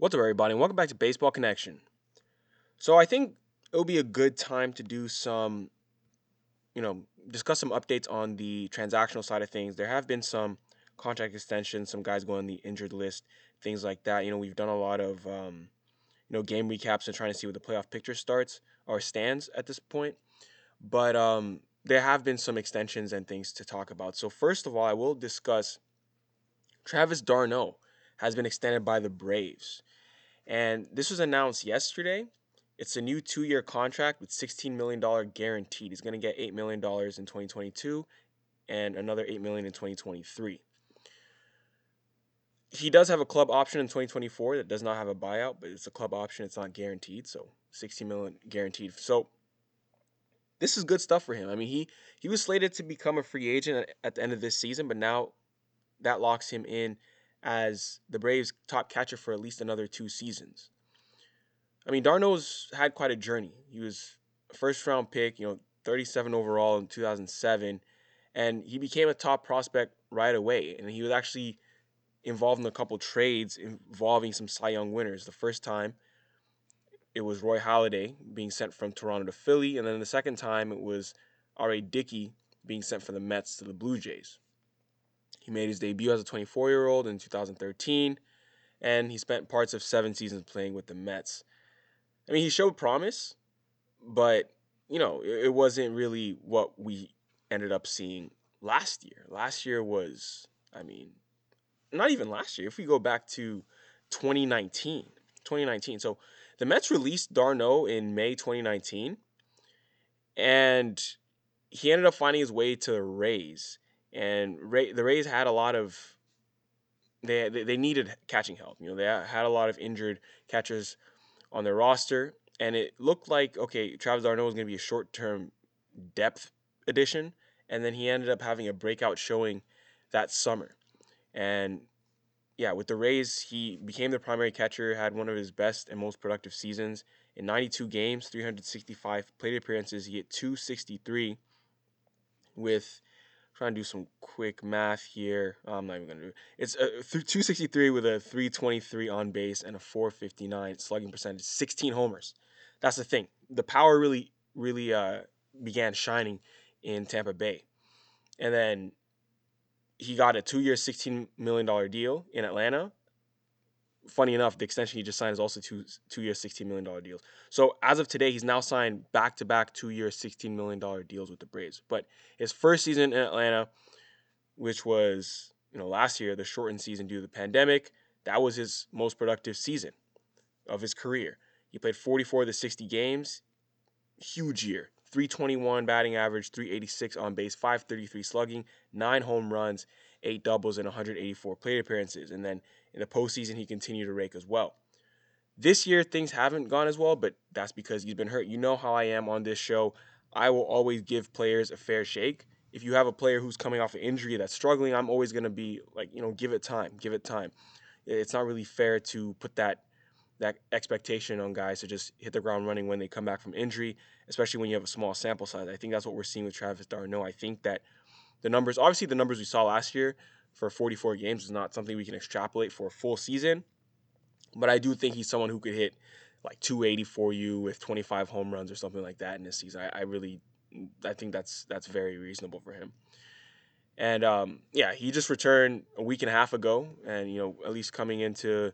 What's up, everybody, and welcome back to Baseball Connection. So, I think it'll be a good time to do some, you know, discuss some updates on the transactional side of things. There have been some contract extensions, some guys going on the injured list, things like that. You know, we've done a lot of, um, you know, game recaps and trying to see where the playoff picture starts or stands at this point. But um, there have been some extensions and things to talk about. So, first of all, I will discuss Travis d'Arnaud has been extended by the Braves. And this was announced yesterday. It's a new two year contract with $16 million guaranteed. He's going to get $8 million in 2022 and another 8 million in 2023. He does have a club option in 2024 that does not have a buyout, but it's a club option. It's not guaranteed. So 16 million guaranteed. So this is good stuff for him. I mean, he he was slated to become a free agent at, at the end of this season, but now that locks him in as the Braves' top catcher for at least another two seasons. I mean, d'Arnaud's had quite a journey. He was a first round pick, you know, 37 overall in 2007, and he became a top prospect right away. And he was actually involved in a couple trades involving some Cy Young winners. The first time, it was Roy Halladay being sent from Toronto to Philly, and then the second time it was R.A. Dickey being sent from the Mets to the Blue Jays. He made his debut as a 24 year old in 2013, and he spent parts of seven seasons playing with the Mets. I mean, he showed promise, but, you know, it, wasn't really what we ended up seeing last year. Last year was, I mean, not even last year. If we go back to 2019, 2019. So the Mets released d'Arnaud in May 2019, and he ended up finding his way to the Rays and Ray, the Rays had a lot of they, they needed catching help. You know, they had a lot of injured catchers on their roster, and it looked like okay, Travis d'Arnaud was going to be a short term depth addition, and then he ended up having a breakout showing that summer, and yeah, with the Rays, he became the primary catcher, had one of his best and most productive seasons. In 92 games, 365 plate appearances, he hit 263 with trying to do some quick math here. I'm not even gonna do it. It's a 263 with a 323 on base and a 459 slugging percentage, 16 homers. That's the thing. The power really, really uh, began shining in Tampa Bay, and then he got a two-year, 16 million dollar deal in Atlanta funny enough, the extension he just signed is also two two year, sixteen million dollar deals. So as of today, he's now signed back to back two year, sixteen million dollar deals with the Braves. But his first season in Atlanta, which was you know last year, the shortened season due to the pandemic, that was his most productive season of his career. He played 44 of the 60 games. Huge year. 321 batting average, 386 on base, 533 slugging, nine home runs, eight doubles, and 184 plate appearances. And then in the postseason, he continued to rake as well. This year, things haven't gone as well, but that's because he's been hurt. You know how I am on this show. I will always give players a fair shake. If you have a player who's coming off an injury that's struggling, I'm always going to be like, you know, give it time, give it time. It's not really fair to put that that expectation on guys to just hit the ground running when they come back from injury, especially when you have a small sample size. I think that's what we're seeing with Travis d'Arnaud. I think that the numbers, obviously, the numbers we saw last year for 44 games is not something we can extrapolate for a full season. But I do think he's someone who could hit like 280 for you with 25 home runs or something like that in this season. I, I really, I think that's that's very reasonable for him. And um, yeah, he just returned a week and a half ago, and you know, at least coming into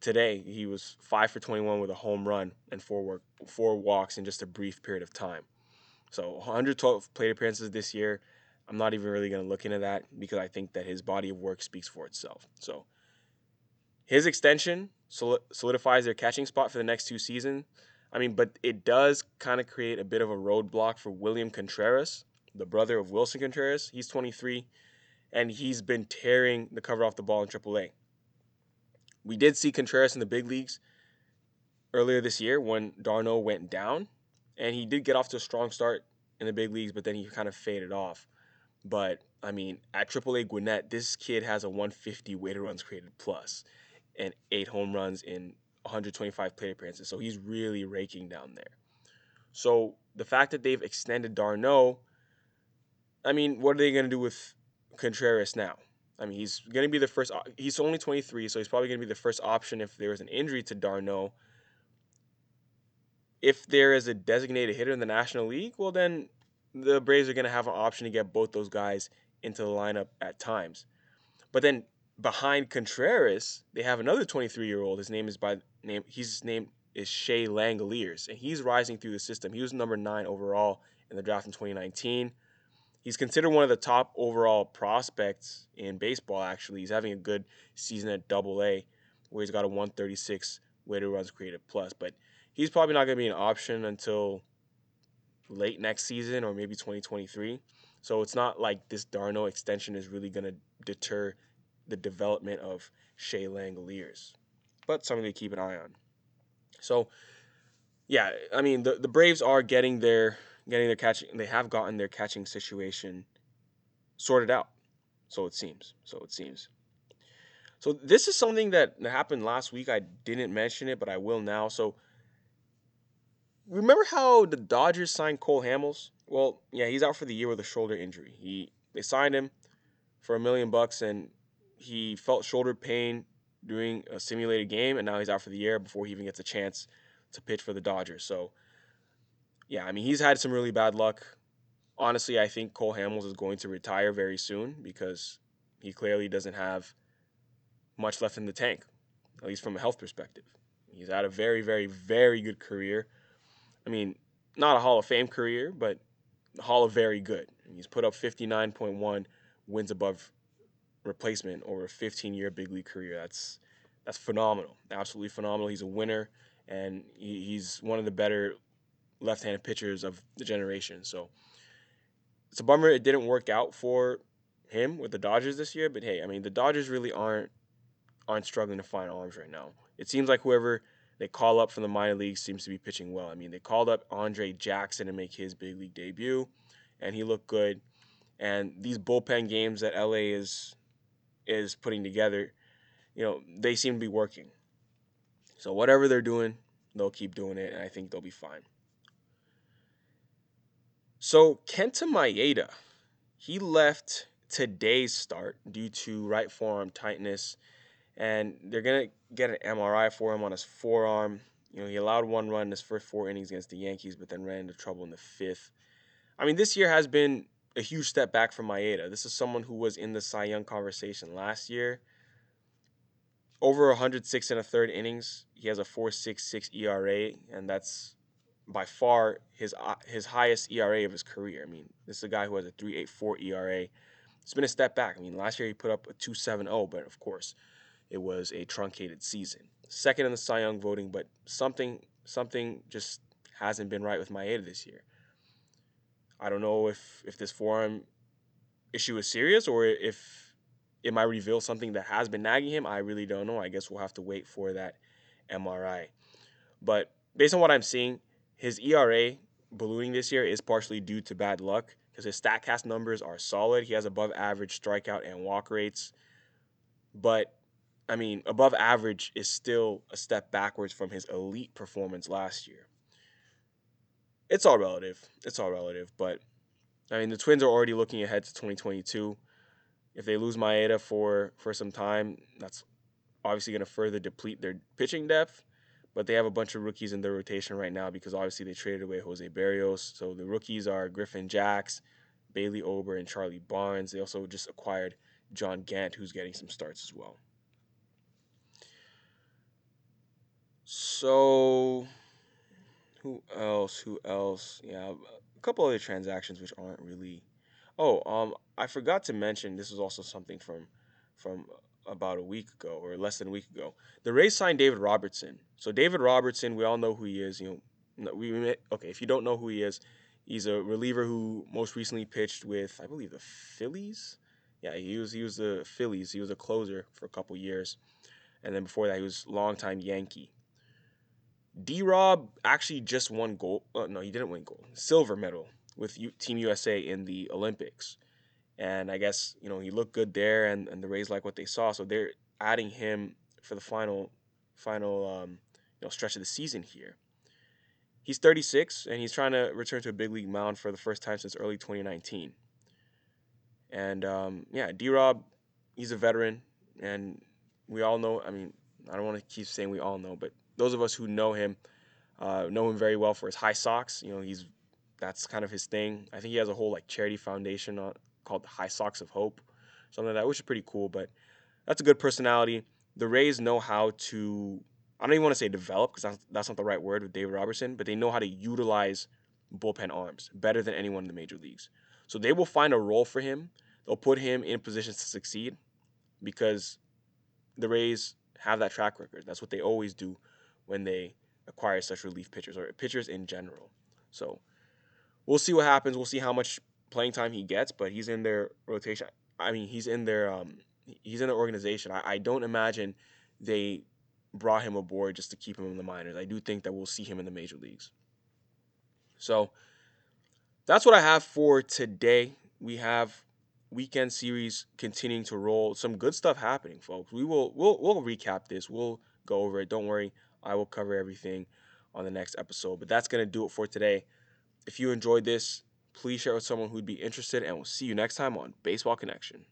today, he was five for 21 with a home run and four work, four walks in just a brief period of time. So 112 plate appearances this year. I'm not even really going to look into that because I think that his body of work speaks for itself. So his extension solidifies their catching spot for the next two seasons. I mean, but it does kind of create a bit of a roadblock for William Contreras, the brother of Willson Contreras. He's 23, and he's been tearing the cover off the ball in AAA. We did see Contreras in the big leagues earlier this year when d'Arnaud went down, and he did get off to a strong start in the big leagues, but then he kind of faded off. But I mean, at AAA Gwinnett, this kid has a 150 weighted runs created plus and eight home runs in 125 plate appearances. So he's really raking down there. So the fact that they've extended d'Arnaud, I mean, what are they going to do with Contreras now? I mean, he's going to be the first. He's only 23, so he's probably going to be the first option if there is an injury to d'Arnaud. If there is a designated hitter in the National League, well, then the Braves are going to have an option to get both those guys into the lineup at times. But then behind Contreras, they have another 23 year old. His name is by name. His name is Shea Langeliers, and he's rising through the system. He was number nine overall in the draft in 2019 he's considered one of the top overall prospects in baseball. Actually, he's having a good season at Double A, where he's got a 136 weighted runs created plus. But he's probably not going to be an option until late next season or maybe 2023. So it's not like this d'Arnaud extension is really going to deter the development of Shea Langeliers, but something to keep an eye on. So, yeah, I mean the the Braves are getting their getting their catching. They have gotten their catching situation sorted out. So it seems. So it seems. So this is something that happened last week. I didn't mention it, but I will now. So remember how the Dodgers signed Cole Hamels? Well, yeah, he's out for the year with a shoulder injury. He they signed him for a million bucks and he felt shoulder pain during a simulated game and now he's out for the year before he even gets a chance to pitch for the Dodgers. So yeah, I mean, he's had some really bad luck. Honestly, I think Cole Hamels is going to retire very soon because he clearly doesn't have much left in the tank, at least from a health perspective. He's had a very, very, very good career. I mean, not a Hall of Fame career, but Hall of Very Good. He's put up 59.1 wins above replacement over a 15 year big league career. That's that's phenomenal, absolutely phenomenal. He's a winner, and he, he's one of the better left-handed pitchers of the generation. So it's a bummer it didn't work out for him with the Dodgers this year. But hey, I mean the Dodgers really aren't aren't struggling to find arms right now. It seems like whoever they call up from the minor leagues seems to be pitching well. I mean they called up Andre Jackson to make his big league debut, and he looked good. And these bullpen games that LA is is putting together, you know, they seem to be working. So whatever they're doing, they'll keep doing it, and I think they'll be fine. So Kenta Maeda, he left today's start due to right forearm tightness, and they're gonna get an MRI for him on his forearm. You know, he allowed one run in his first four innings against the Yankees, but then ran into trouble in the fifth. I mean, this year has been a huge step back for Maeda. This is someone who was in the Cy Young conversation last year. Over 106 and a third innings. He has a 4.66 ERA, and that's by far his uh, his highest ERA of his career. I mean, this is a guy who has a 3.84 ERA. It's been a step back. I mean, last year he put up a 2.70, but of course, it was a truncated season. Second in the Cy Young voting, but something something just hasn't been right with Maeda this year. I don't know if if this forearm issue is serious or if it might reveal something that has been nagging him. I really don't know. I guess we'll have to wait for that MRI. But based on what I'm seeing, his ERA ballooning this year is partially due to bad luck because his StatCast numbers are solid. He has above average strikeout and walk rates, but I mean, above average is still a step backwards from his elite performance last year. It's all relative. It's all relative, but I mean, the Twins are already looking ahead to 2022. If they lose Maeda for for some time, that's obviously going to further deplete their pitching depth but they have a bunch of rookies in their rotation right now because obviously they traded away Jose Berrios. So the rookies are Griffin Jax, Bailey Ober, and Charlie Barnes. They also just acquired John Gant, who's getting some starts as well. So who else? Who else? Yeah, a couple other transactions which aren't really. Oh, um, I forgot to mention this is also something from from about a week ago or less than a week ago. The Rays signed David Robertson. So David Robertson, we all know who he is. You know, we okay. If you don't know who he is, he's a reliever who most recently pitched with, I believe, the Phillies. Yeah, he was he was the Phillies. He was a closer for a couple years, and then before that, he was longtime Yankee. D. Rob actually just won gold. Uh, no, he didn't win gold. Silver medal with U- Team USA in the Olympics. And I guess, you know, he looked good there and, and the Rays like what they saw. So they're adding him for the final final um, you know stretch of the season here. He's 36 and he's trying to return to a big league mound for the first time since early 2019. And um, yeah, D Rob, he's a veteran, and we all know. I mean, I don't want to keep saying we all know, but those of us who know him uh, know him very well for his high socks. You know, he's that's kind of his thing. I think he has a whole like charity foundation on, called High Socks of Hope, something like that, which is pretty cool. But that's a good personality. The Rays know how to. I don't even want to say develop because that's, that's not the right word with David Robertson, but they know how to utilize bullpen arms better than anyone in the major leagues. So they will find a role for him. They'll put him in positions to succeed because the Rays have that track record. That's what they always do when they acquire such relief pitchers or pitchers in general. So we'll see what happens. We'll see how much playing time he gets, but he's in their rotation. I mean, he's in their um, he's in the organization. I, I don't imagine they brought him aboard just to keep him in the minors. I do think that we'll see him in the major leagues. So that's what I have for today. We have weekend series continuing to roll. Some good stuff happening, folks. We will we'll we'll recap this. We'll go over it. Don't worry. I will cover everything on the next episode. But that's going to do it for today. If you enjoyed this, please share with someone who'd be interested, and we'll see you next time on Baseball Connection.